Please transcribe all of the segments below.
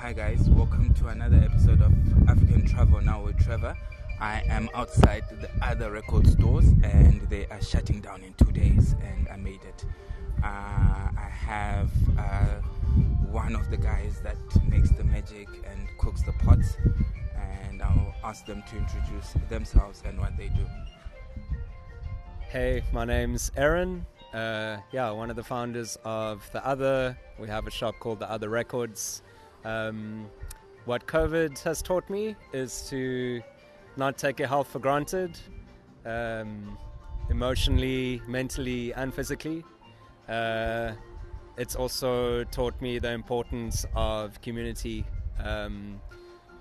Hi guys, welcome to another episode of African Travel Now with Trevor. I am outside the other record stores and they are shutting down in two days and I made it. Uh, I have uh, one of the guys that makes the magic and cooks the pots and I'll ask them to introduce themselves and what they do. Hey, my name's Aaron. Uh, yeah, one of the founders of The Other. We have a shop called The Other Records. Um, what COVID has taught me is to not take your health for granted, um, emotionally, mentally, and physically. Uh, it's also taught me the importance of community. Um,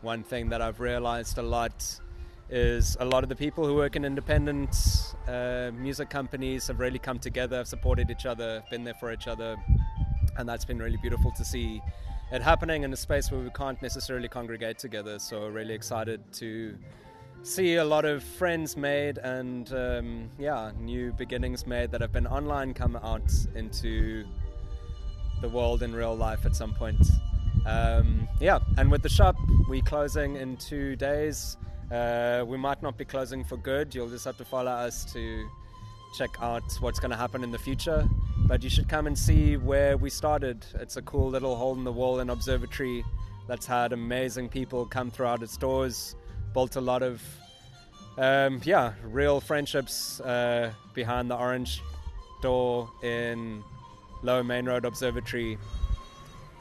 one thing that I've realized a lot is a lot of the people who work in independent uh, music companies have really come together, have supported each other, been there for each other, and that's been really beautiful to see it happening in a space where we can't necessarily congregate together. So really excited to see a lot of friends made and um, yeah, new beginnings made that have been online come out into the world in real life at some point. Um, yeah, and with the shop, we closing in two days. Uh, we might not be closing for good. You'll just have to follow us to check out what's going to happen in the future. But you should come and see where we started. It's a cool little hole in the wall and observatory that's had amazing people come throughout its doors, built a lot of, um, yeah, real friendships uh, behind the orange door in Lower Main Road Observatory.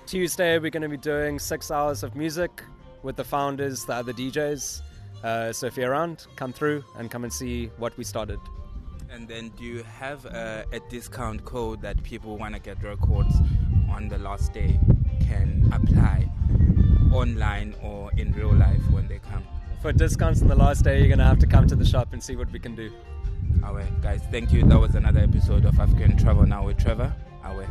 Tuesday, we're going to be doing six hours of music with the founders, the other DJs. Uh, so if you're around, come through and come and see what we started. And then, do you have a, a discount code that people want to get records on the last day can apply online or in real life when they come? For discounts on the last day, you're going to have to come to the shop and see what we can do. Awe, guys, thank you. That was another episode of African Travel Now with Trevor. Awe.